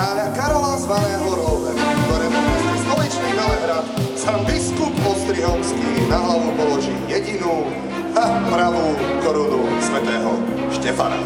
kráľa Karola zvaného Róberu, ktorému meste stoličný Velehrad sám biskup Ostrihomský na hlavu položí jedinú a pravú korunu svätého Štefana.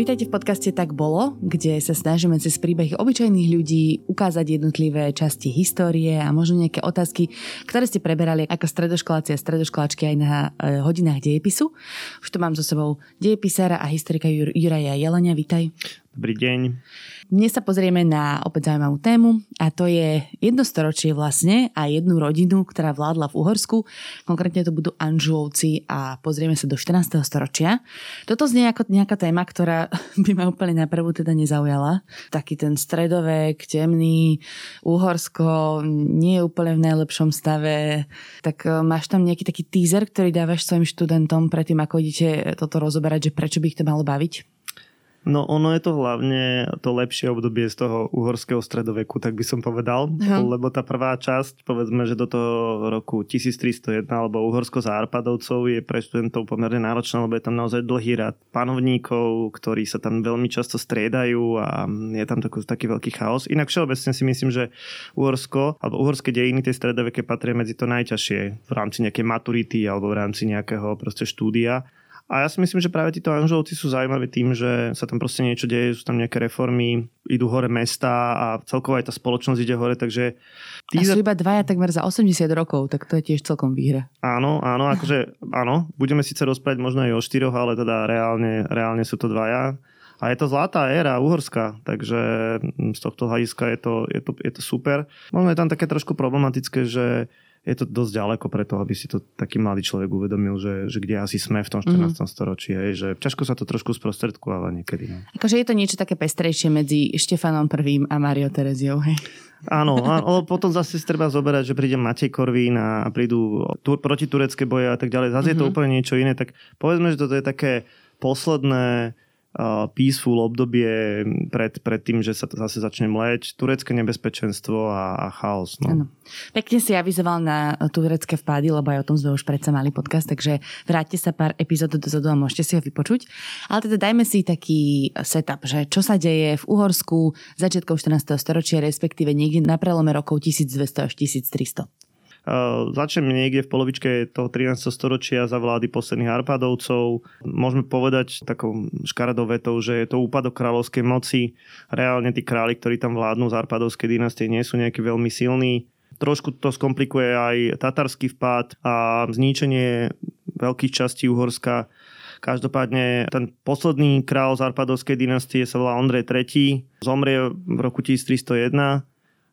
Vítajte v podcaste Tak bolo, kde sa snažíme cez príbehy obyčajných ľudí ukázať jednotlivé časti histórie a možno nejaké otázky, ktoré ste preberali ako stredoškoláci a stredoškoláčky aj na e, hodinách dejepisu. Už tu mám so sebou dejepisára a historika Jur- Juraja Jelenia. Vítaj. Dobrý deň. Dnes sa pozrieme na opäť zaujímavú tému a to je jedno storočie vlastne a jednu rodinu, ktorá vládla v Uhorsku. Konkrétne to budú Anžulovci a pozrieme sa do 14. storočia. Toto znie ako nejaká téma, ktorá by ma úplne na prvú teda nezaujala. Taký ten stredovek, temný, Uhorsko nie je úplne v najlepšom stave. Tak e, máš tam nejaký taký teaser, ktorý dávaš svojim študentom predtým, ako idete toto rozoberať, že prečo by ich to malo baviť? No ono je to hlavne to lepšie obdobie z toho uhorského stredoveku, tak by som povedal, uh-huh. lebo tá prvá časť, povedzme, že do toho roku 1301 alebo Uhorsko za Arpadovcov je pre študentov pomerne náročné, lebo je tam naozaj dlhý rad panovníkov, ktorí sa tam veľmi často striedajú a je tam taký, taký veľký chaos. Inak všeobecne si myslím, že Uhorsko alebo uhorské dejiny tie stredoveké patria medzi to najťažšie v rámci nejakej maturity alebo v rámci nejakého proste štúdia a ja si myslím, že práve títo Anželovci sú zaujímaví tým, že sa tam proste niečo deje, sú tam nejaké reformy, idú hore mesta a celkovo aj tá spoločnosť ide hore, takže... Tí... A sú iba dvaja takmer za 80 rokov, tak to je tiež celkom výhra. Áno, áno, akože áno, budeme síce rozprávať možno aj o štyroch, ale teda reálne, reálne sú to dvaja. A je to zlatá éra uhorská, takže z tohto hľadiska je to, je to, je to super. Možno je tam také trošku problematické, že je to dosť ďaleko preto, aby si to taký mladý človek uvedomil, že, že kde asi sme v tom 14. Mm-hmm. storočí. Je, že ťažko sa to trošku sprostredkováva niekedy. No. Akože je to niečo také pestrejšie medzi Štefanom I a Mario Tereziou, hej? Áno, ale potom zase si treba zoberať, že príde Matej Korvín a prídu tu, protiturecké boje a tak ďalej. Zase mm-hmm. je to mhm. úplne niečo iné. Tak povedzme, že toto je také posledné peaceful obdobie pred, pred tým, že sa to zase začne mleť. Turecké nebezpečenstvo a, a chaos. No. Ano. Pekne si avizoval na turecké vpády, lebo aj o tom sme už predsa mali podcast, takže vráťte sa pár epizód dozadu a môžete si ho vypočuť. Ale teda dajme si taký setup, že čo sa deje v Uhorsku začiatkom 14. storočia, respektíve niekde na prelome rokov 1200 až 1300. Začneme niekde v polovičke toho 13. storočia za vlády posledných Arpadovcov. Môžeme povedať takou škaredou vetou, že je to úpadok kráľovskej moci. Reálne tí králi, ktorí tam vládnu z Arpadovskej dynastie, nie sú nejaký veľmi silní. Trošku to skomplikuje aj tatarský vpád a zničenie veľkých častí Uhorska. Každopádne ten posledný král z Arpadovskej dynastie sa volá Ondrej III. Zomrie v roku 1301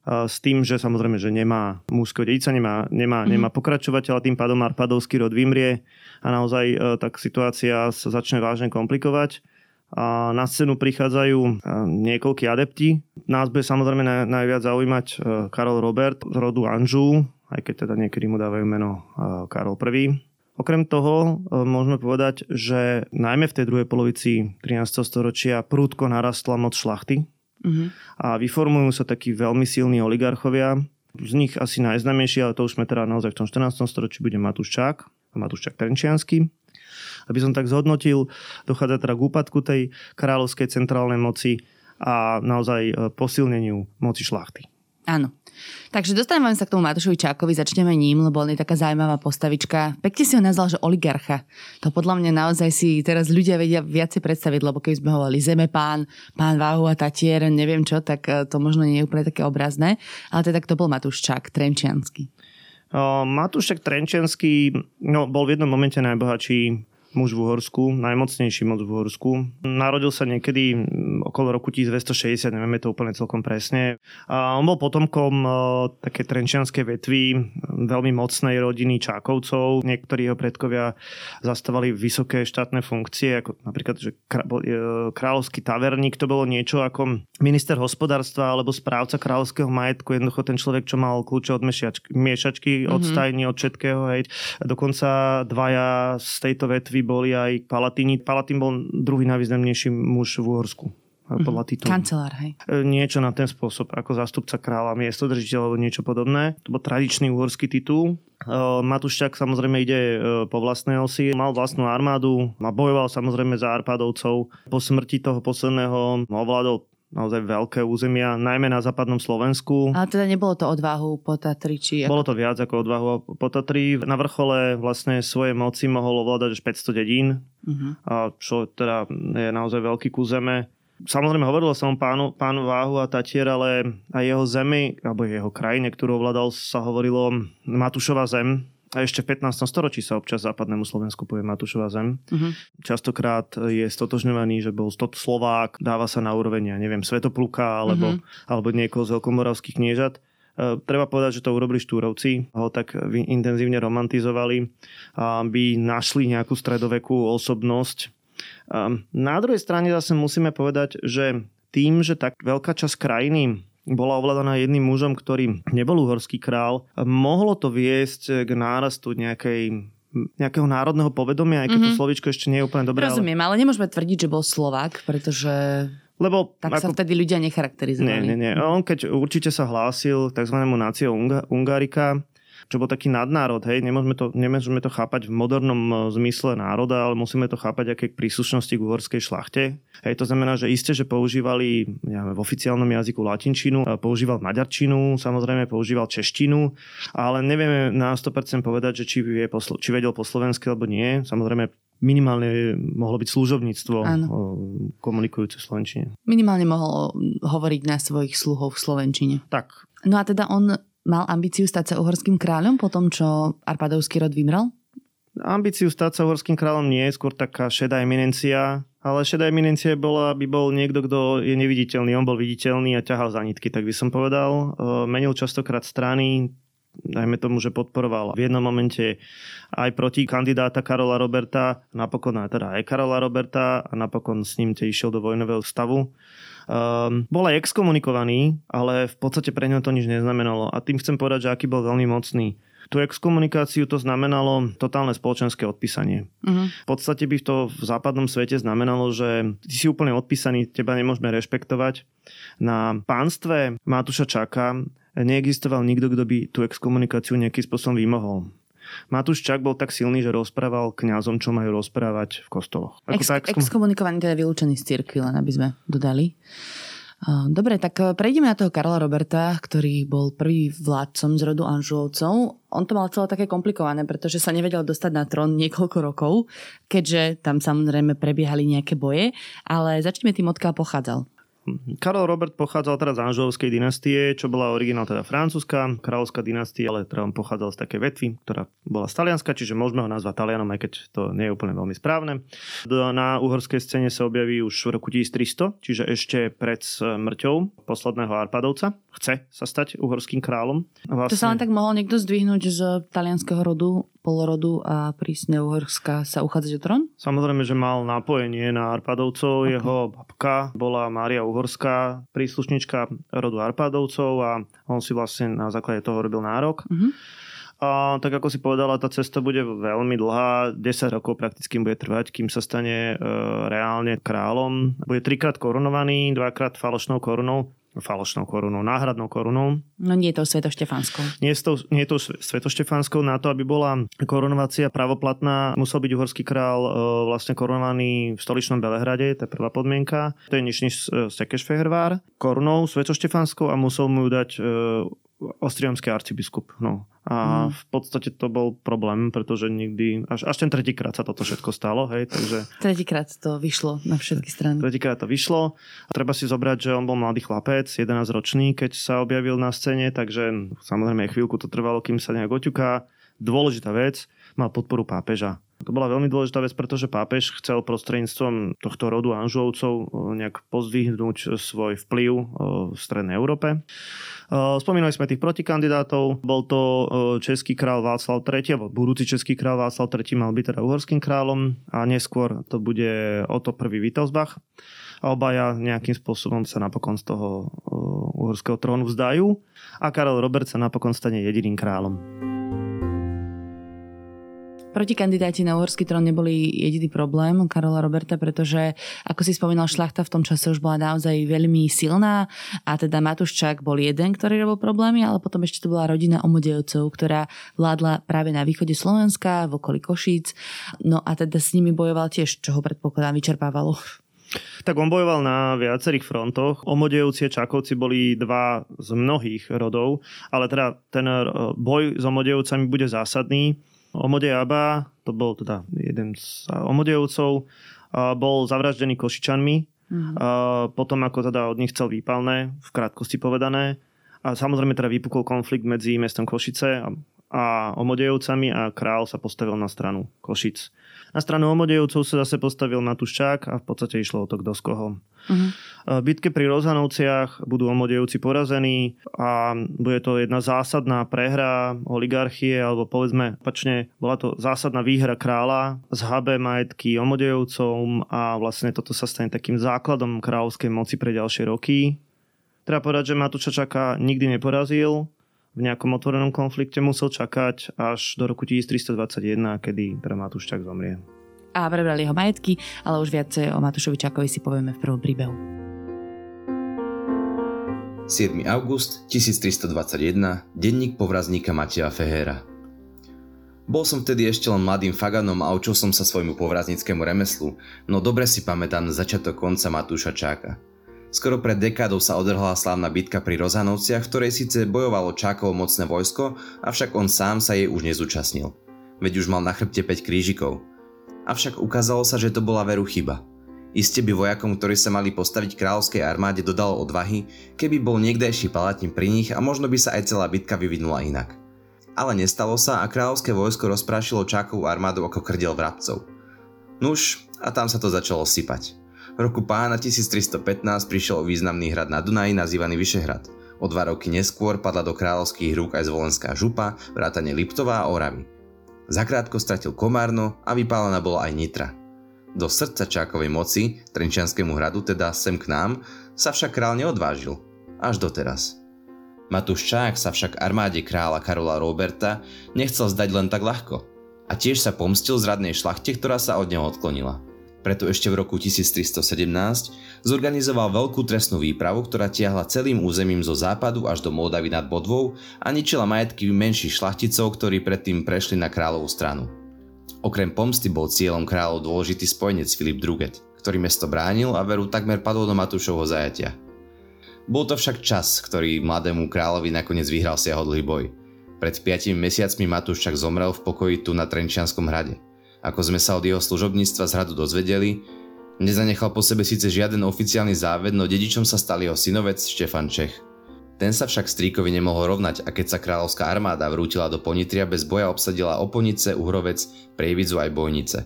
s tým, že samozrejme, že nemá mužského dedica, nemá, nemá, mm. nemá pokračovateľa, tým pádom Arpadovský rod vymrie a naozaj e, tak situácia sa začne vážne komplikovať. A na scénu prichádzajú e, niekoľkí adepti. Nás bude samozrejme najviac zaujímať e, Karol Robert z rodu Anžu, aj keď teda niekedy mu dávajú meno Karol I. Okrem toho môžeme povedať, že najmä v tej druhej polovici 13. storočia prúdko narastla moc šlachty Uh-huh. A vyformujú sa takí veľmi silní oligarchovia. Z nich asi najznamejší, ale to už sme teda naozaj v tom 14. storočí, bude Matúščák a Matúščák Trenčiansky. Aby som tak zhodnotil, dochádza teda k úpadku tej kráľovskej centrálnej moci a naozaj e, posilneniu moci šlachty. Áno. Takže dostaneme sa k tomu Matošovi Čákovi, začneme ním, lebo on je taká zaujímavá postavička. Pekne si ho nazval, že oligarcha. To podľa mňa naozaj si teraz ľudia vedia viacej predstaviť, lebo keby sme hovorili zeme pán, pán Váhu a Tatier, neviem čo, tak e, to možno nie je úplne také obrazné. Ale teda kto bol Matúš Čák, Trenčiansky? Matúšek Trenčiansky no, bol v jednom momente najbohatší muž v Uhorsku, najmocnejší moc v Uhorsku. Narodil sa niekedy okolo roku 1260, nevieme to úplne celkom presne. A on bol potomkom uh, také trenčianskej vetvy, veľmi mocnej rodiny Čákovcov. Niektorí jeho predkovia zastávali vysoké štátne funkcie, ako napríklad, že kráľovský taverník, to bolo niečo ako minister hospodárstva alebo správca kráľovského majetku, jednoducho ten človek, čo mal kľúče od miešačky, miešačky od mm-hmm. stajní, od všetkého. Hej. Dokonca dvaja z tejto vetvy boli aj Palatíni. Palatín bol druhý najvýznamnejší muž v Uhorsku podľa mhm. titulu. Kancelár, hej. E, niečo na ten spôsob, ako zástupca kráľa, miestodržiteľ alebo niečo podobné. To bol tradičný uhorský titul. E, Matúšťak samozrejme ide e, po vlastnej osi, mal vlastnú armádu, a bojoval samozrejme za Arpádovcov. Po smrti toho posledného ovládol naozaj veľké územia, najmä na západnom Slovensku. Ale teda nebolo to odvahu po Tatri? Či ako... Bolo to viac ako odvahu po Tatri. Na vrchole vlastne svoje moci mohol ovládať až 500 dedín, uh-huh. čo teda je naozaj veľký kus zeme. Samozrejme hovorilo som pánu, pánu Váhu a Tatier, ale aj jeho zemi, alebo jeho krajine, ktorú ovládal, sa hovorilo Matúšova zem, a ešte v 15. storočí sa občas západnému Slovensku povie Matúšova zem. Uh-huh. Častokrát je stotožňovaný, že bol stot Slovák, dáva sa na úroveň, ja neviem, Svetopluka alebo, uh-huh. alebo niekoho z veľkomoravských kniežat. E, treba povedať, že to urobili štúrovci, ho tak intenzívne romantizovali, aby našli nejakú stredovekú osobnosť. E, na druhej strane zase musíme povedať, že tým, že tak veľká časť krajiny bola ovládaná jedným mužom, ktorý nebol uhorský král. Mohlo to viesť k nárastu nejakej nejakého národného povedomia, aj keď mm-hmm. to mhm. slovičko ešte nie je úplne dobré. Rozumiem, ale... ale nemôžeme tvrdiť, že bol Slovák, pretože lebo tak ako... sa vtedy ľudia necharakterizovali. Nie, nie, nie. On keď určite sa hlásil tzv. nácio Ungarika, čo bol taký nadnárod, hej, nemôžeme to, nemôžeme to chápať v modernom e, zmysle národa, ale musíme to chápať aké k príslušnosti k uhorskej šlachte. Hej, to znamená, že isté, že používali ja, v oficiálnom jazyku latinčinu, používal maďarčinu, samozrejme používal češtinu, ale nevieme na 100% povedať, že či, vie poslo- či vedel po slovensky alebo nie. Samozrejme minimálne mohlo byť služobníctvo Áno. komunikujúce v Slovenčine. Minimálne mohol hovoriť na svojich sluhov v Slovenčine. Tak. No a teda on mal ambíciu stať sa uhorským kráľom po tom, čo Arpadovský rod vymrel? Ambíciu stať sa uhorským kráľom nie skôr taká šedá eminencia, ale šedá eminencia bola, by bol niekto, kto je neviditeľný. On bol viditeľný a ťahal za nitky, tak by som povedal. E, menil častokrát strany, dajme tomu, že podporoval v jednom momente aj proti kandidáta Karola Roberta, napokon teda aj Karola Roberta a napokon s ním te išiel do vojnového stavu. Um, bol aj exkomunikovaný, ale v podstate pre ňo to nič neznamenalo. A tým chcem povedať, že aký bol veľmi mocný. Tú exkomunikáciu to znamenalo totálne spoločenské odpísanie. Uh-huh. V podstate by to v západnom svete znamenalo, že ty si úplne odpísaný, teba nemôžeme rešpektovať. Na pánstve Matúša Čaka neexistoval nikto, kto by tú exkomunikáciu nejakým spôsobom vymohol. Matúš Čak bol tak silný, že rozprával kňazom, čo majú rozprávať v kostoloch. Ako Ex, exkom... Exkomunikovaný teda vylúčený z cirkvi, len aby sme dodali. Dobre, tak e, prejdeme na toho Karola Roberta, ktorý bol prvý vládcom z rodu Anžulovcov. On to mal celé také komplikované, pretože sa nevedel dostať na trón niekoľko rokov, keďže tam samozrejme prebiehali nejaké boje, ale začneme tým, odkiaľ pochádzal. Karol Robert pochádzal teraz z Anžovskej dynastie, čo bola originál teda francúzska, kráľovská dynastia, ale teda on pochádzal z také vetvy, ktorá bola z Talianska, čiže môžeme ho nazvať Talianom, aj keď to nie je úplne veľmi správne. Na uhorskej scéne sa objaví už v roku 1300, čiže ešte pred smrťou posledného Arpadovca. Chce sa stať uhorským kráľom. Vlastne... To sa len tak mohol niekto zdvihnúť z talianského rodu polorodu a prísne Uhorska sa uchádzať o trón? Samozrejme, že mal napojenie na Arpadovcov. Okay. Jeho babka bola Mária Uhorská, príslušnička rodu Arpadovcov a on si vlastne na základe toho robil nárok. Uh-huh. A tak ako si povedala, tá cesta bude veľmi dlhá, 10 rokov prakticky bude trvať, kým sa stane e, reálne kráľom. Bude trikrát korunovaný, dvakrát falošnou korunou falošnou korunou, náhradnou korunou. No nie je to svetoštefanskou. Nie je to, nie je to svetoštefanskou. Na to, aby bola korunovácia pravoplatná, musel byť uhorský král e, vlastne korunovaný v stoličnom Belehrade, to je prvá podmienka. To je nič než Sekešfehervár. Korunou svetoštefanskou a musel mu ju dať e, ostriomský arcibiskup. No. A mm. v podstate to bol problém, pretože nikdy, až, až ten tretíkrát sa toto všetko stalo, hej, takže... Tretíkrát to vyšlo na všetky strany. Tretíkrát to vyšlo. A treba si zobrať, že on bol mladý chlapec, 11 ročný, keď sa objavil na scéne, takže samozrejme chvíľku to trvalo, kým sa nejak oťuká. Dôležitá vec, mal podporu pápeža. To bola veľmi dôležitá vec, pretože pápež chcel prostredníctvom tohto rodu Anžovcov eh, nejak pozdvihnúť svoj vplyv eh, v Strednej Európe. Eh, spomínali sme tých protikandidátov. Bol to český král Václav III, alebo budúci český král Václav III mal byť teda uhorským kráľom a neskôr to bude Oto prvý Wittelsbach. A obaja nejakým spôsobom sa napokon z toho uhorského trónu vzdajú a Karol Robert sa napokon stane jediným kráľom protikandidáti na uhorský trón neboli jediný problém Karola Roberta, pretože, ako si spomínal, šlachta v tom čase už bola naozaj veľmi silná a teda Matuščák bol jeden, ktorý robil problémy, ale potom ešte to bola rodina Omodejovcov, ktorá vládla práve na východe Slovenska, v okolí Košíc. No a teda s nimi bojoval tiež, čo ho predpokladám vyčerpávalo. Tak on bojoval na viacerých frontoch. Omodejovci a Čakovci boli dva z mnohých rodov, ale teda ten boj s Omodejovcami bude zásadný Omodej Aba, to bol teda jeden z Omodejovcov, bol zavraždený Košičanmi, mm-hmm. potom ako teda od nich chcel výpalné, v krátkosti povedané. A samozrejme teda vypukol konflikt medzi mestom Košice a, a Omodejovcami a král sa postavil na stranu Košic. Na stranu Omodejovcov sa zase postavil Matuščák a v podstate išlo o to, kto z koho. Uh-huh. V bitke pri Rozanovciach budú Omodejovci porazení a bude to jedna zásadná prehra oligarchie, alebo povedzme, pačne, bola to zásadná výhra kráľa, zhabe majetky Omodejovcom a vlastne toto sa stane takým základom kráľovskej moci pre ďalšie roky. Treba povedať, že Matuščačaka nikdy neporazil, v nejakom otvorenom konflikte musel čakať až do roku 1321, kedy teda Matúščak zomrie. A prebrali jeho majetky, ale už viacej o Matúšovi Čakovi si povieme v prvom príbehu. 7. august 1321, denník povrazníka Mateja Fehéra. Bol som vtedy ešte len mladým faganom a učil som sa svojmu povraznickému remeslu, no dobre si pamätám začiatok konca Matúša Čáka. Skoro pred dekádou sa odrhla slávna bitka pri Rozanovciach, v ktorej síce bojovalo Čákovo mocné vojsko, avšak on sám sa jej už nezúčastnil. Veď už mal na chrbte 5 krížikov. Avšak ukázalo sa, že to bola veru chyba. Iste by vojakom, ktorí sa mali postaviť kráľovskej armáde, dodalo odvahy, keby bol niekdejší palatník pri nich a možno by sa aj celá bitka vyvinula inak. Ale nestalo sa a kráľovské vojsko rozprášilo Čákovú armádu ako krdel vrabcov. Nuž, a tam sa to začalo sypať. V roku pána 1315 prišiel významný hrad na Dunaji nazývaný Vyšehrad. O dva roky neskôr padla do kráľovských rúk aj zvolenská župa, vrátane Liptová a Oravy. Zakrátko stratil Komárno a vypálená bola aj Nitra. Do srdca Čákovej moci, Trenčianskému hradu, teda sem k nám, sa však král neodvážil. Až doteraz. Matúš Čák sa však armáde kráľa Karola Roberta nechcel zdať len tak ľahko. A tiež sa pomstil zradnej šlachte, ktorá sa od neho odklonila. Preto ešte v roku 1317 zorganizoval veľkú trestnú výpravu, ktorá tiahla celým územím zo západu až do Moldavy nad Bodvou a ničila majetky menších šlachticov, ktorí predtým prešli na kráľovú stranu. Okrem pomsty bol cieľom kráľov dôležitý spojenec Filip Druget, ktorý mesto bránil a veru takmer padol do Matúšovho zajatia. Bol to však čas, ktorý mladému kráľovi nakoniec vyhral si jeho dlhý boj. Pred 5 mesiacmi Matúš však zomrel v pokoji tu na Trenčianskom hrade – ako sme sa od jeho služobníctva z hradu dozvedeli, nezanechal po sebe síce žiaden oficiálny záved, no dedičom sa stal jeho synovec Štefan Čech. Ten sa však stríkovi nemohol rovnať a keď sa kráľovská armáda vrútila do Ponitria, bez boja obsadila Oponice, Uhrovec, Prievidzu aj Bojnice.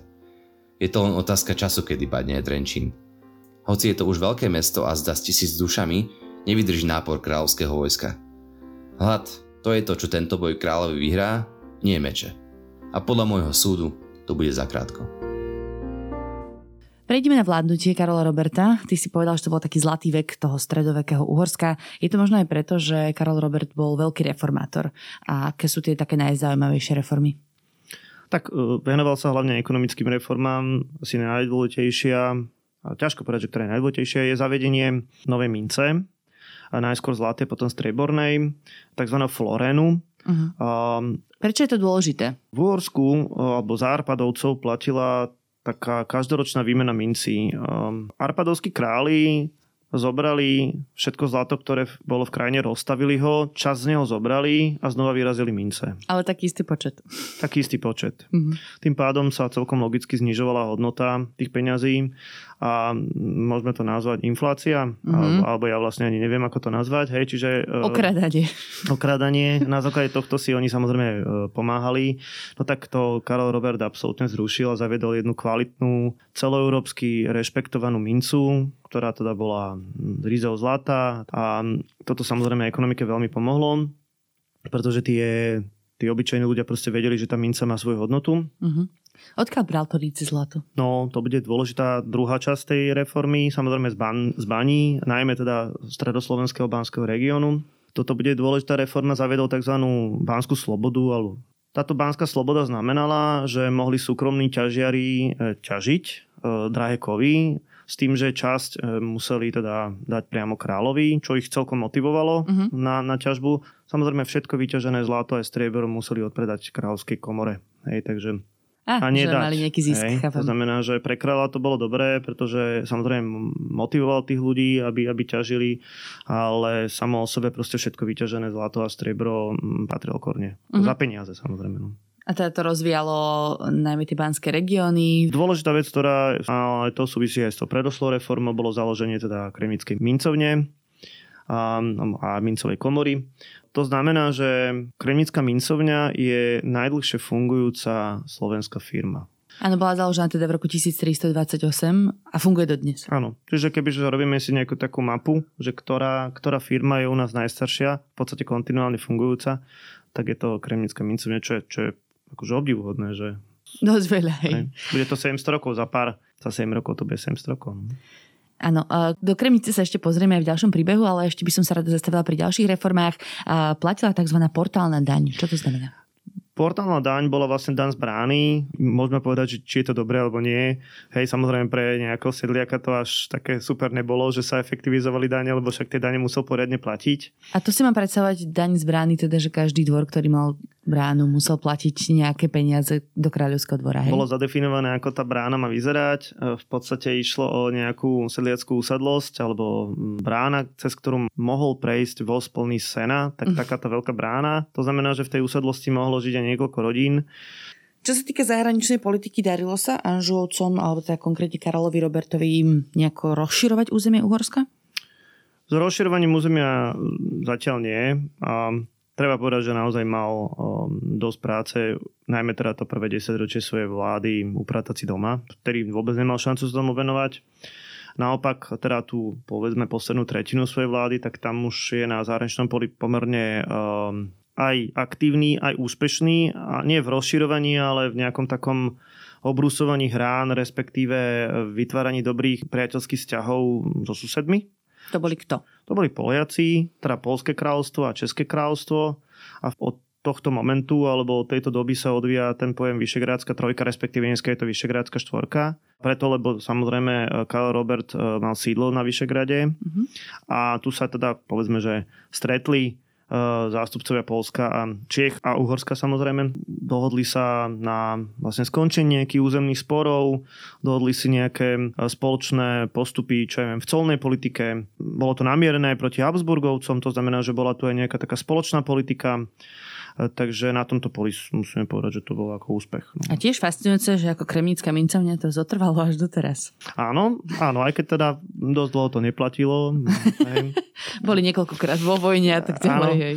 Je to len otázka času, kedy padne Trenčín. Hoci je to už veľké mesto a zda s tisíc dušami, nevydrží nápor kráľovského vojska. Hlad, to je to, čo tento boj kráľovi vyhrá, nie meče. A podľa môjho súdu to bude zakrátko. Prejdeme na vládnutie Karola Roberta. Ty si povedal, že to bol taký zlatý vek toho stredovekého Uhorska. Je to možno aj preto, že Karol Robert bol veľký reformátor. A aké sú tie také najzaujímavejšie reformy? Tak e, venoval sa hlavne ekonomickým reformám. Asi najdôležitejšia, a ťažko povedať, že ktorá je najdôležitejšia, je zavedenie novej mince. A najskôr zlaté, potom striebornej, tzv. florénu. Uh-huh. Um, Prečo je to dôležité? V Uhorsku alebo za Arpadovcov platila taká každoročná výmena mincí. Um, Arpadovskí králi zobrali všetko zlato, ktoré bolo v krajine, rozstavili ho, čas z neho zobrali a znova vyrazili mince. Ale taký istý počet. Taký istý počet. Mhm. Tým pádom sa celkom logicky znižovala hodnota tých peňazí a môžeme to nazvať inflácia, Mhm. alebo, ja vlastne ani neviem, ako to nazvať. Hej, čiže, e, Okradanie. okradanie. Na základe tohto si oni samozrejme e, pomáhali. No tak to Karol Robert absolútne zrušil a zaviedol jednu kvalitnú celoeurópsky rešpektovanú mincu, ktorá teda bola rizou zlata a toto samozrejme ekonomike veľmi pomohlo, pretože tie, tí obyčajní ľudia proste vedeli, že tá minca má svoju hodnotu. Mhm. Odkiaľ bral to ríci zlato? No, to bude dôležitá druhá časť tej reformy, samozrejme z, ban, z baní, najmä teda stredoslovenského banského regiónu. Toto bude dôležitá reforma, zaviedol tzv. banskú slobodu, alebo táto banská sloboda znamenala, že mohli súkromní ťažiari e, ťažiť e, drahé kovy, s tým, že časť e, museli teda dať priamo kráľovi, čo ich celkom motivovalo Mhm. na, na ťažbu. Samozrejme všetko vyťažené zlato aj striebro museli odpredať kráľovskej komore. Hej, takže Ah, a nie že mali nejaký zisk, Hej, to znamená, že pre kráľa to bolo dobré, pretože samozrejme motivoval tých ľudí, aby, aby ťažili, ale samo o sebe proste všetko vyťažené zlato a striebro patrilo korne. Mhm. Za peniaze samozrejme. No. A teda to rozvíjalo najmä tie banské regióny. Dôležitá vec, ktorá, ale to súvisí aj s tou predošlou reformou, bolo založenie teda kremickej mincovne a, a mincovej komory. To znamená, že Kremnická mincovňa je najdlhšie fungujúca slovenská firma. Áno, bola založená teda v roku 1328 a funguje dodnes. Áno, čiže keby že robíme si nejakú takú mapu, že ktorá, ktorá firma je u nás najstaršia, v podstate kontinuálne fungujúca, tak je to Kremnická mincovňa, čo je, čo je akože obdivuhodné, že Dosť veľa, hej, bude to 700 rokov, za pár, za 7 rokov to bude 700 rokov. no. Áno, do Kremnice sa ešte pozrieme aj v ďalšom príbehu, ale ešte by som sa rada zastavila pri ďalších reformách. Platila tzv. portálna daň. Čo to znamená? Portálna daň bola vlastne daň z brány. Môžeme povedať, že či je to dobré alebo nie. Hej, samozrejme pre nejakého sedliaka to až také super nebolo, že sa efektivizovali dane, lebo však tie dane musel poriadne platiť. A to si mám predstavovať daň z brány, teda, že každý dvor, ktorý mal bránu, musel platiť nejaké peniaze do kráľovského dvora. Hej? Bolo zadefinované, ako tá brána má vyzerať. E, V podstate išlo o nejakú sedliackú usadlosť alebo mm, brána, cez ktorú mohol prejsť voz plný sena, tak takáto veľká brána. To znamená, že v tej usadlosti mohlo žiť aj niekoľko rodín. Čo sa týka zahraničnej politiky, darilo sa Anžuovcom, alebo teda konkrétne Karolovi Robertovi im nejako rozširovať územie Uhorska? S rozširovaním územia mm, zatiaľ nie. A treba povedať, že naozaj mal um, dosť práce, najmä teda to prvé 10 ročie svojej vlády upratať si doma, ktorý vôbec nemal šancu sa tomu venovať. Naopak, teda tú povedzme poslednú tretinu svojej vlády, tak tam už je na zahraničnom poli pomerne um, aj aktívny, aj úspešný. A nie v rozširovaní, ale v nejakom takom obrusovaní hrán, respektíve vytváraní dobrých priateľských vzťahov so susedmi. To boli kto? To boli Poliaci, teda Polské kráľovstvo a České kráľovstvo a od tohto momentu alebo od tejto doby sa odvíja ten pojem Vyšegrádska trojka, respektíve dneska je to Vyšegrádska štvorka. Preto, lebo samozrejme Karl Robert e, mal sídlo na Vyšegrade Mhm. a tu sa teda povedzme, že stretli zástupcovia Polska a Čiech a Uhorska samozrejme. Dohodli sa na vlastne skončenie nejakých územných sporov, dohodli si nejaké e, spoločné postupy, čo ja viem, v colnej politike. Bolo to namierené proti Habsburgovcom, to znamená, že bola tu aj nejaká taká spoločná politika. E, Takže na tomto poli musíme povedať, že to bolo ako úspech. No. A tiež fascinujúce, že ako kremnická mincovňa to zotrvalo až doteraz. Áno, áno, aj keď teda dosť dlho to neplatilo. hej. Boli niekoľkokrát vo vojne a tak ďalej. Hej.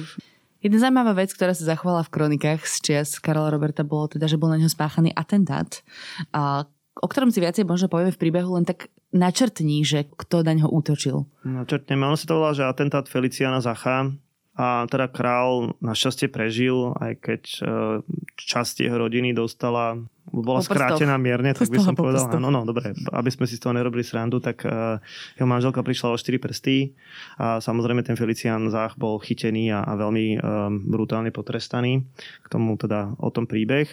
Jedna zaujímavá vec, ktorá sa zachovala v kronikách z čias Karola Roberta, bolo teda, že bol na neho spáchaný atentát, a, o ktorom si viacej možno povieme v príbehu, len tak načrtní, že kto na ňo útočil. Načrtneme, on sa to volá, že atentát Feliciana Zacha. A teda král našťastie prežil, aj keď e, časť jeho rodiny dostala, bola Po prstoch. skrátená mierne, tak by som po povedal. Áno, no, dobre, aby sme si z toho nerobili srandu, tak e, jeho manželka prišla o 4 prsty a samozrejme ten Felician Zach bol chytený a, a veľmi e, brutálne potrestaný. K tomu teda o tom príbeh.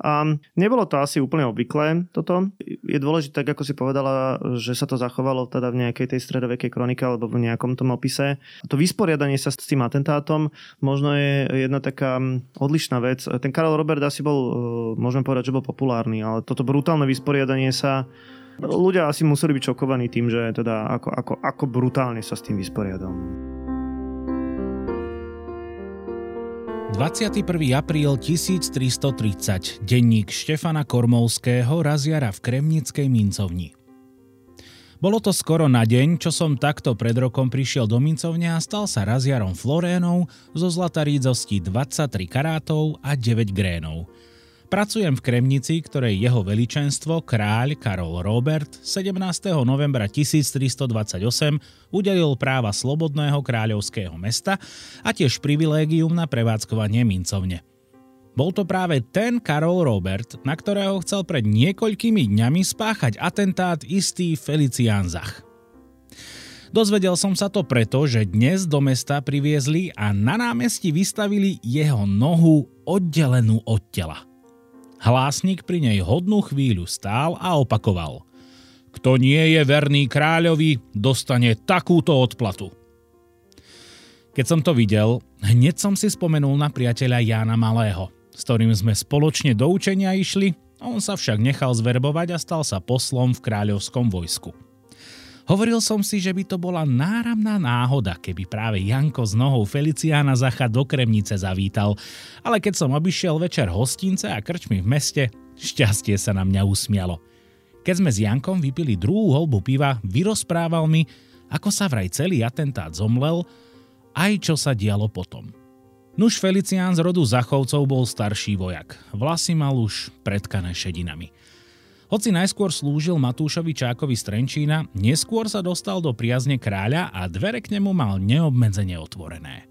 A nebolo to asi úplne obvyklé toto. Je dôležité, tak ako si povedala, že sa to zachovalo teda v nejakej tej stredovekej kronike alebo v nejakom tom opise. To vysporiadanie sa s tým atentátom možno je jedna taká odlišná vec. Ten Karol Robert asi bol, e, môžeme povedať, že bol populárny, ale toto brutálne vysporiadanie sa ľudia asi museli byť šokovaní tým, že teda ako, ako, ako brutálne sa s tým vysporiadal. 21. apríl 1330. Denník Štefana Kormovského raziara v Kremnickej mincovni. Bolo to skoro na deň, čo som takto pred rokom prišiel do mincovne a stal sa raziarom Florénov zo zlatarídzosti 23 karátov a 9 grénov. Pracujem v Kremnici, ktorej jeho veličenstvo, kráľ Karol Robert, 17. novembra 1328 udelil práva slobodného kráľovského mesta a tiež privilégium na prevádzkovanie mincovne. Bol to práve ten Karol Robert, na ktorého chcel pred niekoľkými dňami spáchať atentát istý Felicián Zach. Dozvedel som sa to preto, že dnes do mesta priviezli a na námestí vystavili jeho nohu oddelenú od tela. Hlásnik pri nej hodnú chvíľu stál a opakoval. Kto nie je verný kráľovi, dostane takúto odplatu. Keď som to videl, hneď som si spomenul na priateľa Jána Malého, s ktorým sme spoločne do učenia išli, on sa však nechal zverbovať a stal sa poslom v kráľovskom vojsku. Hovoril som si, že by to bola náramná náhoda, keby práve Janko s nohou Feliciána Zacha do Kremnice zavítal, ale keď som obišiel večer hostince a krčmi v meste, šťastie sa na mňa usmialo. Keď sme s Jankom vypili druhú holbu piva, vyrozprával mi, ako sa vraj celý atentát zomlel, aj čo sa dialo potom. Nuž Felicián z rodu Zachovcov bol starší vojak. Vlasy mal už predkané šedinami. Hoci najskôr slúžil Matúšovi Čákovi z Trenčína, neskôr sa dostal do priazne kráľa a dvere k nemu mal neobmedzene otvorené.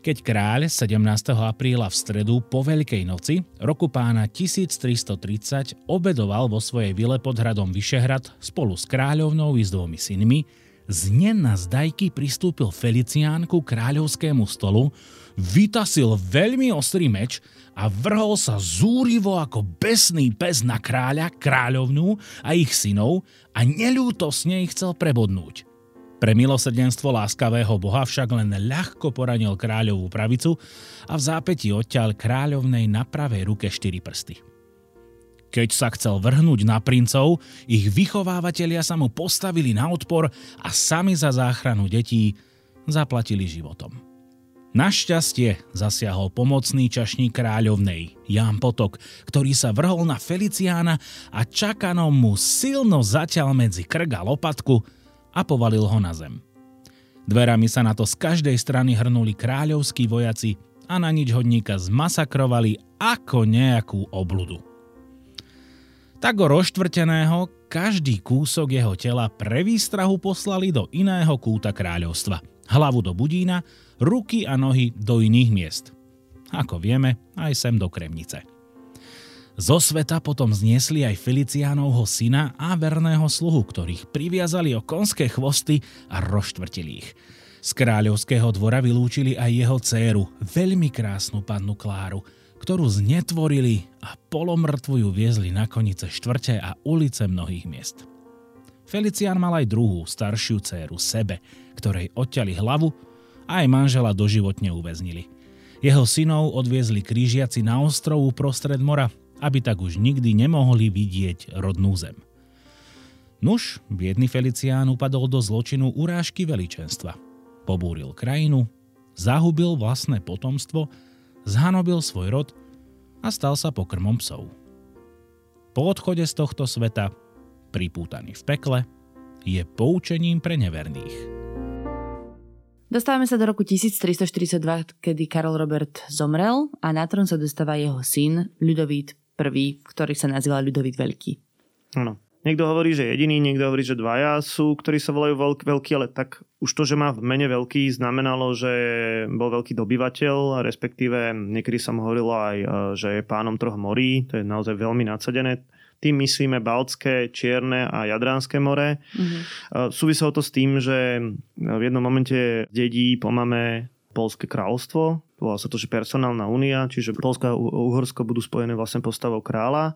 Keď kráľ 17. apríla v stredu po Veľkej noci roku pána 1330 obedoval vo svojej vile pod hradom Vyšehrad spolu s kráľovnou i s dvomi synmi, z na zdajky pristúpil Felicián ku kráľovskému stolu, vytasil veľmi ostrý meč a vrhol sa zúrivo ako besný pes na kráľa, kráľovnú a ich synov a neľútosne ich chcel prebodnúť. Pre milosrdenstvo láskavého boha však len ľahko poranil kráľovú pravicu a v zápäti odťal kráľovnej na pravej ruke štyri prsty. Keď sa chcel vrhnúť na princov, ich vychovávateľia sa mu postavili na odpor a sami za záchranu detí zaplatili životom. Našťastie zasiahol pomocný čašník kráľovnej, Ján Potok, ktorý sa vrhol na Feliciána a čakanom mu silno zaťal medzi krk a lopatku a povalil ho na zem. Dverami sa na to z každej strany hrnuli kráľovskí vojaci a na nič hodníka zmasakrovali ako nejakú obludu. Tak go roštvrteného každý kúsok jeho tela pre výstrahu poslali do iného kúta kráľovstva. Hlavu do Budína, ruky a nohy do iných miest. Ako vieme, aj sem do Kremnice. Zo sveta potom zniesli aj Feliciánovho syna a verného sluhu, ktorých priviazali o konské chvosty a roštvrtili ich. Z kráľovského dvora vylúčili aj jeho dceru, veľmi krásnu pannu Kláru, ktorú znetvorili a polomrtvu ju viezli na konice štvrte a ulice mnohých miest. Felicián mal aj druhú, staršiu dceru, sebe, ktorej odťali hlavu aj manžela doživotne uväznili. Jeho synov odviezli krížiaci na ostrovu prostred mora, aby tak už nikdy nemohli vidieť rodnú zem. Nuž, biedný Felicián upadol do zločinu urážky veličenstva. Pobúril krajinu, zahubil vlastné potomstvo, zhanobil svoj rod a stal sa pokrmom psov. Po odchode z tohto sveta, pripútaný v pekle, je poučením pre neverných. Dostávame sa do roku 1342, kedy Karol Robert zomrel a na trón sa dostáva jeho syn Ľudovít I, ktorý sa nazýva Ľudovít Veľký. Áno. Niekto hovorí, že jediný, niekto hovorí, že dvaja sú, ktorí sa volajú veľk, veľký, ale tak už to, že má v mene veľký, znamenalo, že bol veľký dobyvateľ, respektíve niekedy som hovoril aj, e, že je pánom troch morí, to je naozaj veľmi nadsadené. Tým myslíme Baltské, Čierne a Jadránske more. Mm-hmm. Súviselo to s tým, že v jednom momente dedí po mame Polské kráľovstvo, volá sa to, že personálna únia, čiže Polska a Uhorsko budú spojené vlastne postavou kráľa.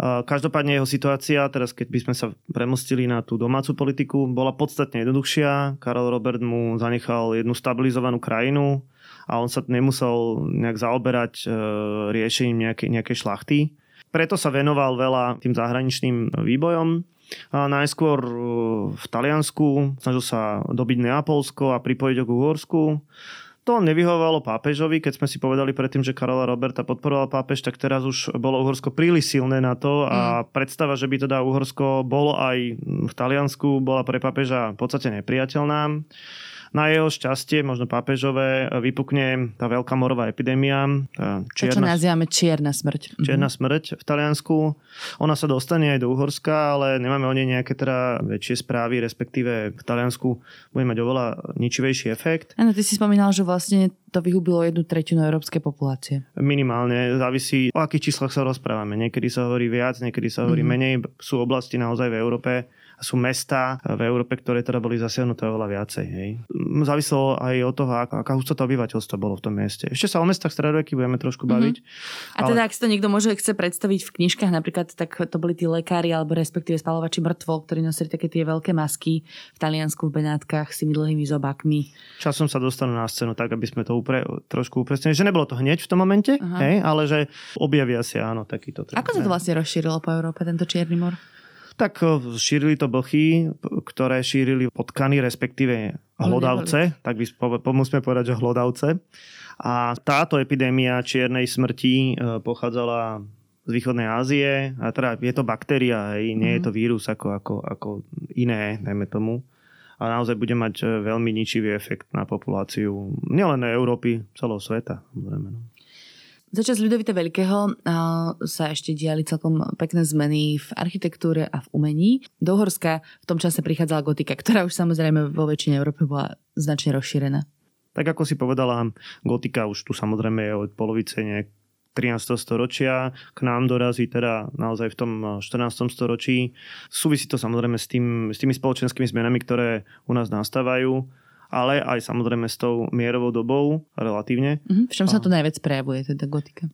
Každopádne jeho situácia, teraz keď by sme sa premostili na tú domácu politiku, bola podstatne jednoduchšia. Karol Robert mu zanechal jednu stabilizovanú krajinu a on sa nemusel nejak zaoberať e, riešením nejakej, nejakej šlachty preto sa venoval veľa tým zahraničným výbojom. A najskôr e, v Taliansku, snažil sa dobiť Neapolsko a pripojiť ho k Uhorsku. To nevyhovovalo pápežovi, keď sme si povedali predtým, že Karola Roberta podporoval pápež, tak teraz už bolo Uhorsko príliš silné na to a mm. predstava, že by teda Uhorsko bolo aj v Taliansku, bola pre pápeža v podstate nepriateľná. Na jeho šťastie, možno pápežové, vypukne tá veľká morová epidémia. Čierna, to, čo nazývame čierna smrť. Čierna mhm. smrť v Taliansku. Ona sa dostane aj do Uhorska, ale nemáme o nej nejaké teda väčšie správy, respektíve v Taliansku bude mať oveľa ničivejší efekt. Áno, ty si spomínal, že vlastne to vyhubilo jednu tretinu európskej populácie. Minimálne, závisí o akých číslach sa rozprávame. Niekedy sa hovorí viac, niekedy sa hovorí mm-hmm. menej. Sú oblasti naozaj v Európe, sú mesta v Európe, ktoré teda boli zasiahnuté oveľa viacej. Hej. Záviselo aj od toho, aká hustota obyvateľstva bolo v tom meste. Ešte sa o mestách stredoveky budeme trošku baviť. Mm-hmm. A teda, ale... ak si to niekto môže chce predstaviť v knižkách, napríklad, tak to boli tí lekári alebo respektíve spalovači mŕtvol, ktorí nosili také tie veľké masky v Taliansku, v Benátkach s tými dlhými zobákmi. Časom sa dostanú na scénu tak, aby sme to upre, trošku upresnili. Že nebolo to hneď v tom momente, hej, ale že objavia si áno takýto trend. Ako sa to vlastne rozšírilo po Európe, tento Čierny mor? Tak šírili to blchy, ktoré šírili potkany, respektíve hlodavce, tak by musíme povedať, že hlodavce. A táto epidémia čiernej smrti e, pochádzala z východnej Ázie. A teda je to baktéria, hej, nie je to mhm. vírus ako, ako, ako iné, najmä tomu. A naozaj bude mať e, veľmi ničivý efekt na populáciu nielen Európy, celého sveta. Samozrejme, no. Začas Ľudovita Veľkého sa ešte diali celkom pekné zmeny v architektúre a v umení. Do Uhorska v tom čase prichádzala gotika, ktorá už samozrejme vo väčšine Európy bola značne rozšírená. Tak ako si povedala, gotika už tu samozrejme je od polovice nejak 13. storočia, k nám dorazí teda naozaj v tom 14. storočí. Súvisí to samozrejme s, tým, s tými spoločenskými zmenami, ktoré u nás nastávajú ale aj samozrejme s tou mierovou dobou relatívne. Mm-hmm. V čom sa to najviac prejavuje, teda gotika?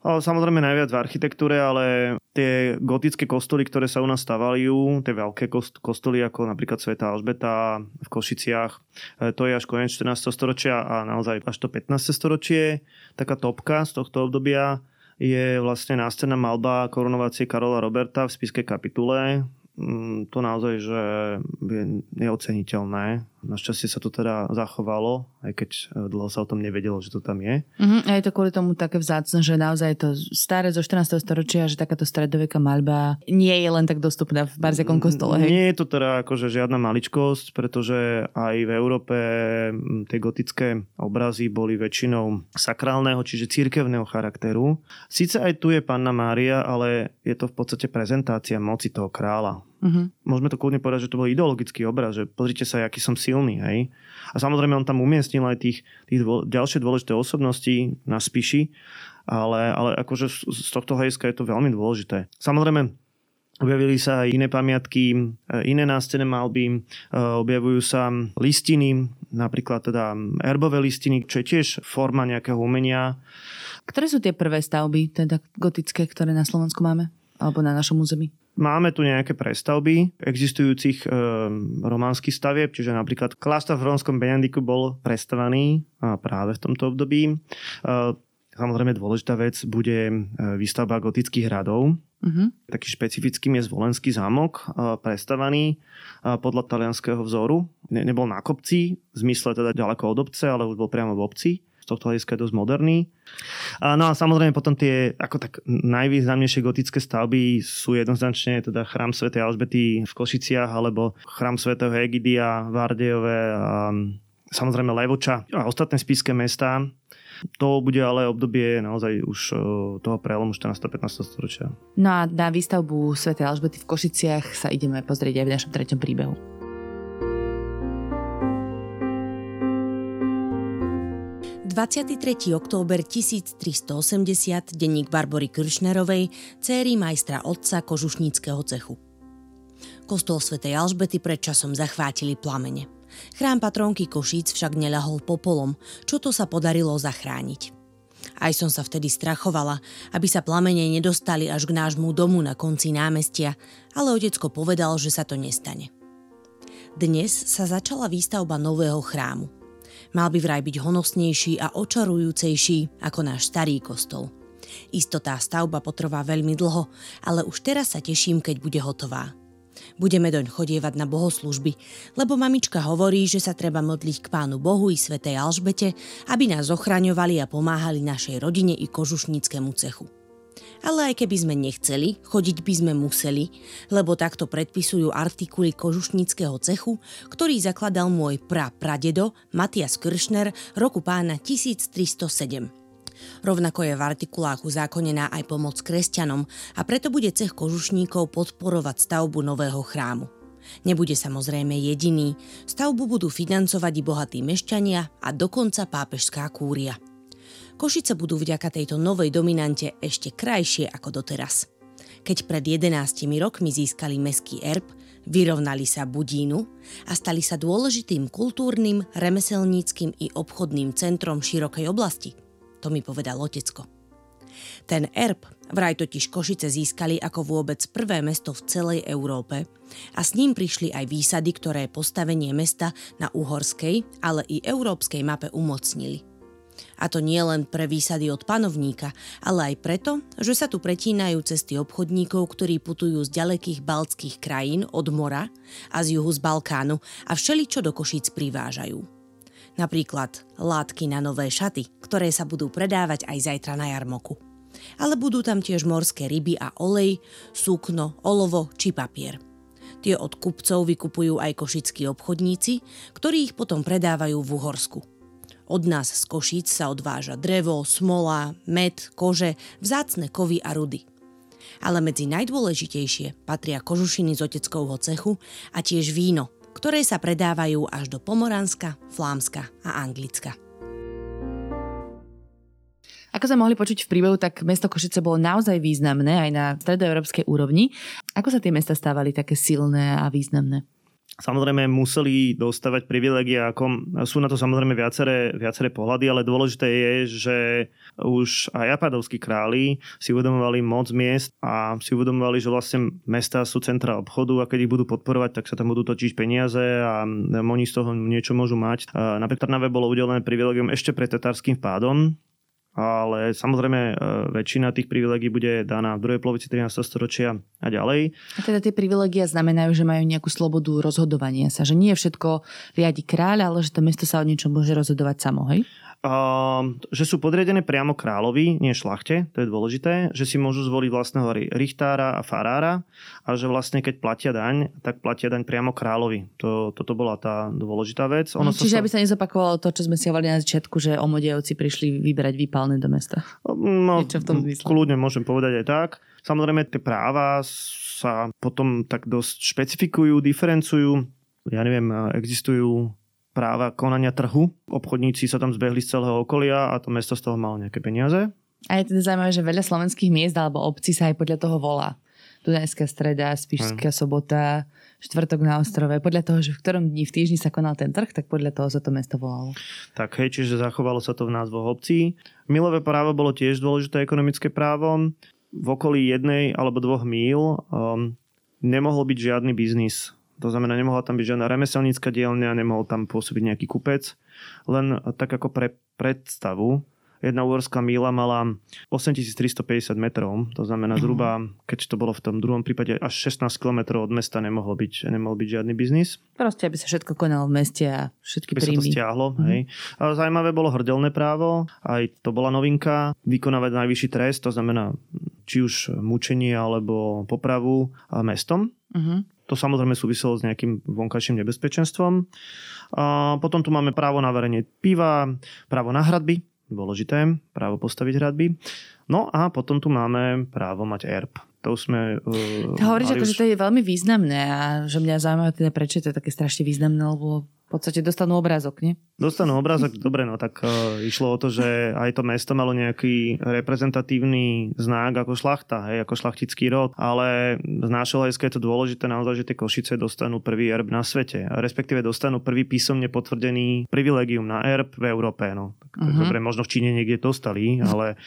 Samozrejme najviac v architektúre, ale tie gotické kostoly, ktoré sa u nás stavajú, tie veľké kostoly ako napríklad Sveta Alžbeta v Košiciach, e, to je až koniec 14. storočia a naozaj až to 15. storočie. Taká topka z tohto obdobia je vlastne nástená malba korunovácie Karola Roberta v spiskej kapitule. Mm, to naozaj že je neoceniteľné Našťastie sa to teda zachovalo, aj keď e, dlho sa o tom nevedelo, že to tam je. Uh-huh. A je to kvôli tomu také vzácne, že naozaj je to staré zo 14. storočia, že takáto stredoveká maľba nie je len tak dostupná v barziakom kostole. Hej? Nie je to teda akože žiadna maličkosť, pretože aj v Európe tie gotické obrazy boli väčšinou sakrálneho, čiže církevného charakteru. Sice aj tu je Panna Mária, ale je to v podstate prezentácia moci toho kráľa. Uh-huh. Môžeme to kľudne povedať, že to bol ideologický obraz, že pozrite sa, aký som silný. Hej? A samozrejme on tam umiestnil aj tých, tých dvo, ďalšie dôležité osobnosti na spiši, ale, ale akože z tohto hľadiska je to veľmi dôležité. Samozrejme, Objavili sa aj iné pamiatky, e, iné nástené malby, e, objavujú sa listiny, napríklad teda erbové listiny, čo je tiež forma nejakého umenia. Ktoré sú tie prvé stavby, teda gotické, ktoré na Slovensku máme? Alebo na našom území? Máme tu nejaké prestavby existujúcich e, románskych stavieb, čiže napríklad kláštor v Rómskom Benediku bol prestavaný práve v tomto období. E, samozrejme dôležitá vec bude e, výstavba gotických hradov. Uh-huh. Taký špecifickým je Zvolenský zámok, prestavaný podľa talianského vzoru. Ne, nebol na kopci, v zmysle teda ďaleko od obce, ale už bol priamo v obci tohto hľadiska je dosť moderný. No a samozrejme potom tie ako tak najvýznamnejšie gotické stavby sú jednoznačne teda chrám Sv. Alžbety v Košiciach alebo chrám Sv. Egidia v Ardejove a samozrejme Levoča a ostatné spiské mesta. To bude ale obdobie naozaj už toho prelomu 14. 15. storočia. No a na výstavbu Sv. Alžbety v Košiciach sa ideme pozrieť aj v našom treťom príbehu. 23. október 1380, denník Barbory Kiršnerovej, céry majstra otca kožušníckého cechu. Kostol svätej Alžbety pred časom zachvátili plamene. Chrám patronky Košíc však neľahol popolom, čo to sa podarilo zachrániť. Aj som sa vtedy strachovala, aby sa plamene nedostali až k nášmu domu na konci námestia, ale otecko povedal, že sa to nestane. Dnes sa začala výstavba nového chrámu – Mal by vraj byť honosnejší a očarujúcejší ako náš starý kostol. Istotá stavba potrvá veľmi dlho, ale už teraz sa teším, keď bude hotová. Budeme doň chodievať na bohoslužby, lebo mamička hovorí, že sa treba modliť k Pánu Bohu i Svetej Alžbete, aby nás ochraňovali a pomáhali našej rodine i kožušníckému cechu. Ale aj keby sme nechceli, chodiť by sme museli, lebo takto predpisujú artikuly kožušníckého cechu, ktorý zakladal môj pra pradedo Matias Kiršner roku pána 1307. Rovnako je v artikulách uzákonená aj pomoc kresťanom a preto bude cech kožušníkov podporovať stavbu nového chrámu. Nebude samozrejme jediný, stavbu budú financovať i bohatí mešťania a dokonca pápežská kúria. Košice budú vďaka tejto novej dominante ešte krajšie ako doteraz. Keď pred 11 rokmi získali meský erb, vyrovnali sa Budínu a stali sa dôležitým kultúrnym, remeselníckým i obchodným centrom širokej oblasti. To mi povedal otecko. Ten erb vraj totiž Košice získali ako vôbec prvé mesto v celej Európe a s ním prišli aj výsady, ktoré postavenie mesta na uhorskej, ale i európskej mape umocnili. A to nie len pre výsady od panovníka, ale aj preto, že sa tu pretínajú cesty obchodníkov, ktorí putujú z ďalekých baltských krajín od mora a z juhu z Balkánu a všeličo do Košíc privážajú. Napríklad látky na nové šaty, ktoré sa budú predávať aj zajtra na jarmoku. Ale budú tam tiež morské ryby a olej, sukno, olovo či papier. Tie od kupcov vykupujú aj košickí obchodníci, ktorí ich potom predávajú v Uhorsku. Od nás z Košíc sa odváža drevo, smola, med, kože, vzácne kovy a rudy. Ale medzi najdôležitejšie patria kožušiny z oteckovho cechu a tiež víno, ktoré sa predávajú až do Pomoranska, Flámska a Anglicka. Ako sme mohli počuť v príbehu, tak mesto Košice bolo naozaj významné aj na stredoeurópskej úrovni. Ako sa tie mesta stávali také silné a významné? Samozrejme museli dostávať privilegia, ako sú na to samozrejme viaceré, viaceré pohľady, ale dôležité je, že už aj japadovskí králi si uvedomovali moc miest a si uvedomovali, že vlastne mesta sú centra obchodu a keď ich budú podporovať, tak sa tam budú točiť peniaze a oni z toho niečo môžu mať. Napríklad Trnave bolo udelené privilegium ešte pred tatárským vpádom, ale samozrejme e, väčšina tých privilegií bude daná v druhej polovici 13. storočia a ďalej. A teda tie privilegia znamenajú, že majú nejakú slobodu rozhodovania sa, že nie všetko riadi kráľ, ale že to mesto sa o niečom môže rozhodovať samo, hej? Uh, že sú podriadené priamo kráľovi, nie šlachte, to je dôležité, že si môžu zvoliť vlastného richtára a farára a že vlastne keď platia daň, tak platia daň priamo kráľovi. To, toto bola tá dôležitá vec. Ono Čiže sa... aby sa nezopakovalo to, čo sme si hovorili na začiatku, že omodejovci prišli vyberať výpalné do mesta. No, v tom kľudne môžem povedať aj tak. Samozrejme tie práva sa potom tak dosť špecifikujú, diferencujú. Ja neviem, existujú práva konania trhu. Obchodníci sa tam zbehli z celého okolia a to mesto z toho malo nejaké peniaze. A je teda zaujímavé, že veľa slovenských miest alebo obcí sa aj podľa toho volá. Dunajská streda, Spišská sobota, štvrtok na ostrove. Podľa toho, že v ktorom dni v týždni sa konal ten trh, tak podľa toho sa to mesto volalo. Tak hej, čiže zachovalo sa to v názvoch obcí. Milové právo bolo tiež dôležité ekonomické právo. V okolí jednej alebo dvoch míl um, nemohol byť žiadny biznis to znamená, nemohla tam byť žiadna remeselnícka dielňa, nemohol tam pôsobiť nejaký kupec. Len tak ako pre predstavu, jedna uhorská míla mala 8350 metrov, to znamená mhm. zhruba, keď to bolo v tom druhom prípade, až 16 km od mesta nemohlo byť, nemohol byť žiadny biznis. Proste, aby sa všetko konalo v meste a všetky aby príjmy. sa to stiahlo, mm. hej. A zaujímavé bolo hrdelné právo, aj to bola novinka, vykonávať najvyšší trest, to znamená či už mučenie alebo popravu mestom. Mm-hmm. To samozrejme súviselo s nejakým vonkajším nebezpečenstvom. A potom tu máme právo na varenie piva, právo na hradby, dôležité, právo postaviť hradby. No a potom tu máme právo mať erb. To sme... Uh, Hovoríš, ako, už... že to je veľmi významné a že mňa zaujímavé teda, prečo to je také strašne významné, lebo v podstate dostanú obrázok, nie? Dostanú obrázok, dobre, no tak uh, išlo o to, že aj to mesto malo nejaký reprezentatívny znak ako šlachta, hej, ako šlachtický rod, ale z nášho hľadiska je to dôležité naozaj, že tie Košice dostanú prvý erb na svete, respektíve dostanú prvý písomne potvrdený privilegium na erb v Európe, no. Tak, uh-huh. Dobre, možno v Číne niekde dostali, ale...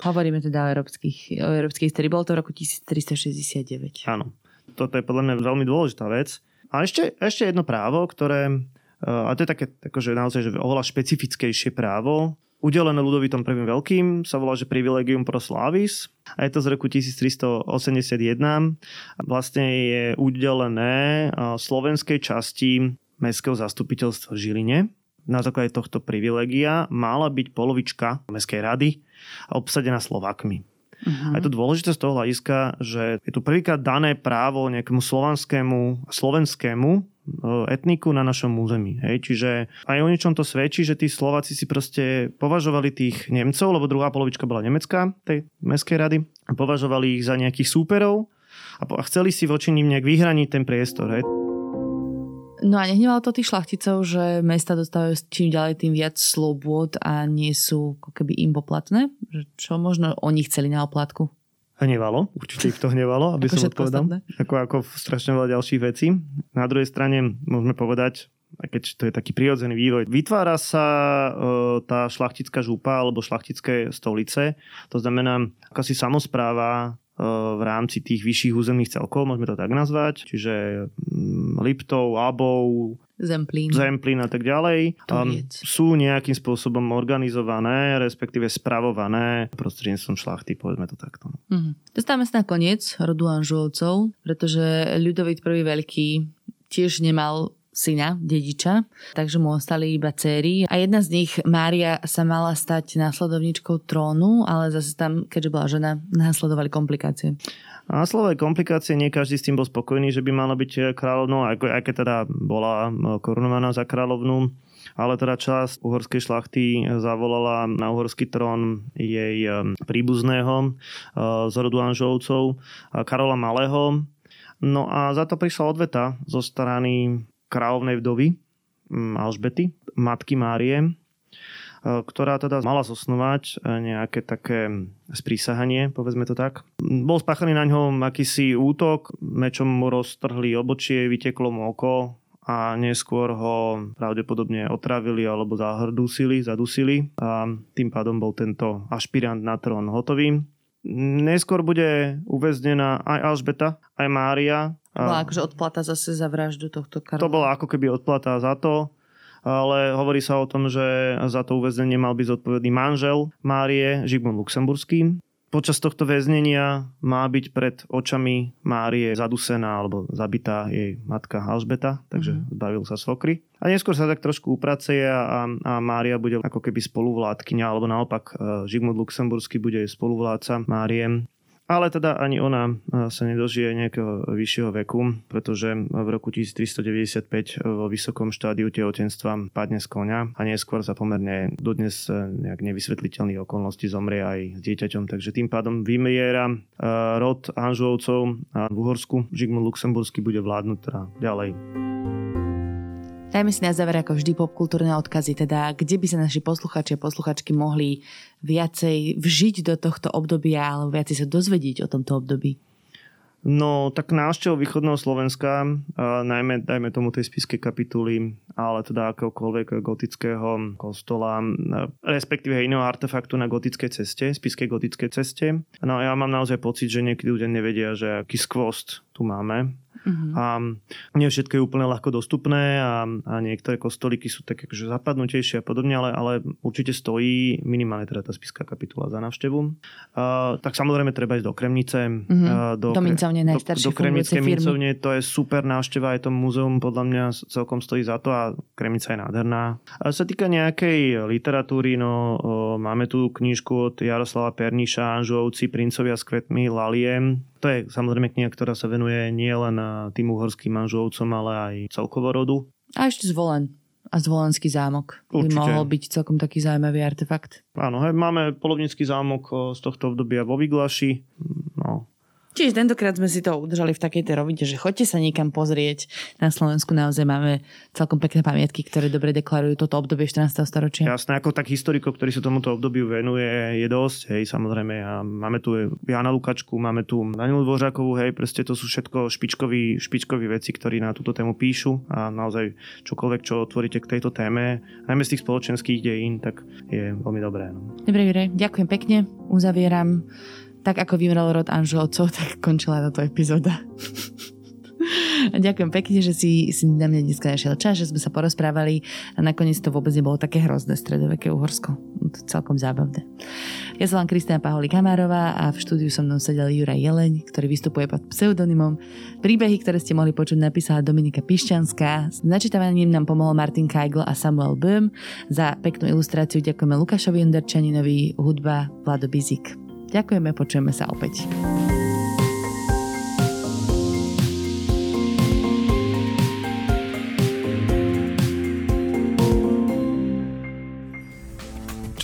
Hovoríme teda o európskych, o európskych histórii, bolo to v roku 1369. Áno. Toto je podľa mňa veľmi dôležitá vec. A ešte, ešte jedno právo, ktoré a to je také akože naozaj že oveľa špecifickejšie právo. udelené Ludovitom prvým veľkým, sa volá, že Privilegium pro Slavis a je to z roku 1381. Vlastne je udelené slovenskej časti Mestského zastupiteľstva v Žiline. Na základe tohto privilegia mala byť polovička Mestskej rady obsadená Slovakmi. Uh-huh. A je to dôležité z toho hľadiska, že je tu prvýkrát dané právo nejakému slovanskému, slovenskému etniku na našom území. Hej. Čiže aj o niečom to svedčí, že tí Slováci si proste považovali tých Nemcov, lebo druhá polovička bola nemecká, tej mestskej rady, a považovali ich za nejakých súperov a chceli si voči ním nejak vyhraniť ten priestor. Hej. No a nehnevalo to tých šlachticov, že mesta dostávajú čím ďalej tým viac slobôd a nie sú ako keby im poplatné? Čo možno oni chceli na oplatku? Hnevalo, určite ich to hnevalo, aby som odpovedal. Ako, ako strašne veľa ďalších vecí. Na druhej strane môžeme povedať, aj keď to je taký prirodzený vývoj. Vytvára sa e, tá šlachtická župa alebo šlachtické stolice, to znamená akási samozpráva v rámci tých vyšších územných celkov, môžeme to tak nazvať, čiže mm, Liptov, Abov, Zemplín. Zemplín a tak ďalej. Um, sú nejakým spôsobom organizované, respektíve spravované prostredníctvom šlachty, povedzme to takto. Mm-hmm. Dostávame sa na koniec rodu Anžulovcov, pretože Ľudovít prvý veľký tiež nemal syna, dediča, takže mu ostali iba céry. A jedna z nich, Mária, sa mala stať následovničkou trónu, ale zase tam, keďže bola žena, následovali komplikácie. Následové komplikácie, nie každý s tým bol spokojný, že by mala byť kráľovnou, aj, aj keď teda bola korunovaná za kráľovnú ale teda časť uhorskej šlachty zavolala na uhorský trón jej príbuzného z rodu Anžovcov, Karola Malého. No a za to prišla odveta zo strany kráľovnej vdovy mm, Alžbety, matky Márie, e, ktorá teda mala zosnovať e, nejaké také sprísahanie, povedzme to tak. Bol spáchaný na ňom akýsi útok, mečom mu roztrhli obočie, vyteklo mu oko a neskôr ho pravdepodobne otravili alebo zahrdusili, zadusili a tým pádom bol tento ašpirant na trón hotový. Neskôr bude uväznená aj Alžbeta, aj Mária bola akože odplata zase za vraždu tohto Karla. To bola ako keby odplata za to, ale hovorí sa o tom, že za to uväznenie mal byť zodpovedný manžel Márie, Žigmund Luxemburský. Počas tohto väznenia má byť pred očami Márie zadusená alebo zabitá jej matka Alžbeta, takže mm. zbavil sa svokry. A neskôr sa tak trošku upraceje a, a Mária bude ako keby spoluvládkyňa, alebo naopak Žigmund Luxemburský bude spoluvládca Márie. Ale teda ani ona eh, sa nedožije nejakého vyššieho veku, pretože v roku 1395 vo vysokom štádiu tehotenstva padne z konia a neskôr sa pomerne dodnes eh, nejak nevysvetliteľných okolností zomrie aj s dieťaťom. Takže tým pádom vymiera eh, rod Anžovcov a v Uhorsku Žigmund Luxemburský bude vládnuť teda ďalej. Dajme si na záver ako vždy popkultúrne odkazy, teda kde by sa naši posluchači a posluchačky mohli viacej vžiť do tohto obdobia alebo viacej sa dozvedieť o tomto období? No, tak návštev východného Slovenska, najmä, dajme tomu tej spiskej kapituly, ale teda akéhokoľvek gotického kostola, respektíve iného artefaktu na gotickej ceste, spiskej gotickej ceste. No ja mám naozaj pocit, že niekedy ľudia nevedia, že aký skvost tu máme Uh-huh. A nie všetko je úplne ľahko dostupné a, a niektoré kostolíky sú také akože zapadnutejšie a podobne, ale, ale určite stojí minimálne teda tá spiská kapitula za návštevu. Uh, tak samozrejme treba ísť do Kremnice. Uh-huh. do, do Mincovne, najstaršie do, do Kremnickej Mincovne, to je super návšteva, aj to múzeum podľa mňa celkom stojí za to a Kremnica je nádherná. A sa týka nejakej literatúry, no máme tu knižku od Jaroslava Perniša, Anžovci, Princovia s kvetmi, Lalie to je samozrejme kniha, ktorá sa venuje nielen tým uhorským manžovcom, ale aj celkovo rodu. A ešte zvolen a zvolenský zámok. Určite. By mohol byť celkom taký zaujímavý artefakt. Áno, hej, máme polovnícky zámok z tohto obdobia vo Vyglaši. Čiže tentokrát sme si to udržali v takej tej že choďte sa niekam pozrieť. Na Slovensku naozaj máme celkom pekné pamiatky, ktoré dobre deklarujú toto obdobie 14. storočia. Jasné, ako tak historikov, ktorý sa tomuto obdobiu venuje, je dosť, hej, samozrejme. A máme tu Jana Lukačku, máme tu Danielu Dvořákovú, hej, proste to sú všetko špičkoví, špičkoví veci, ktorí na túto tému píšu a naozaj čokoľvek, čo otvoríte k tejto téme, najmä z tých spoločenských dejín, tak je veľmi dobré. No. Dobre, Jure, ďakujem pekne, uzavieram tak ako vymrel rod Anželcov, tak končila táto epizóda. Ďakujem pekne, že si, si na mňa dneska našiel čas, že sme sa porozprávali a nakoniec to vôbec nebolo také hrozné stredoveké Uhorsko. To je celkom zábavné. Ja som vám Kristina Paholi Kamárová a v štúdiu so mnou sedel Juraj Jeleň, ktorý vystupuje pod pseudonymom. Príbehy, ktoré ste mohli počuť, napísala Dominika Pišťanská. S načítavaním nám pomohol Martin Kajgl a Samuel Böhm. Za peknú ilustráciu ďakujeme Lukášovi Underčaninovi, hudba Vlado Bizik. Ďakujeme, počujeme sa opäť.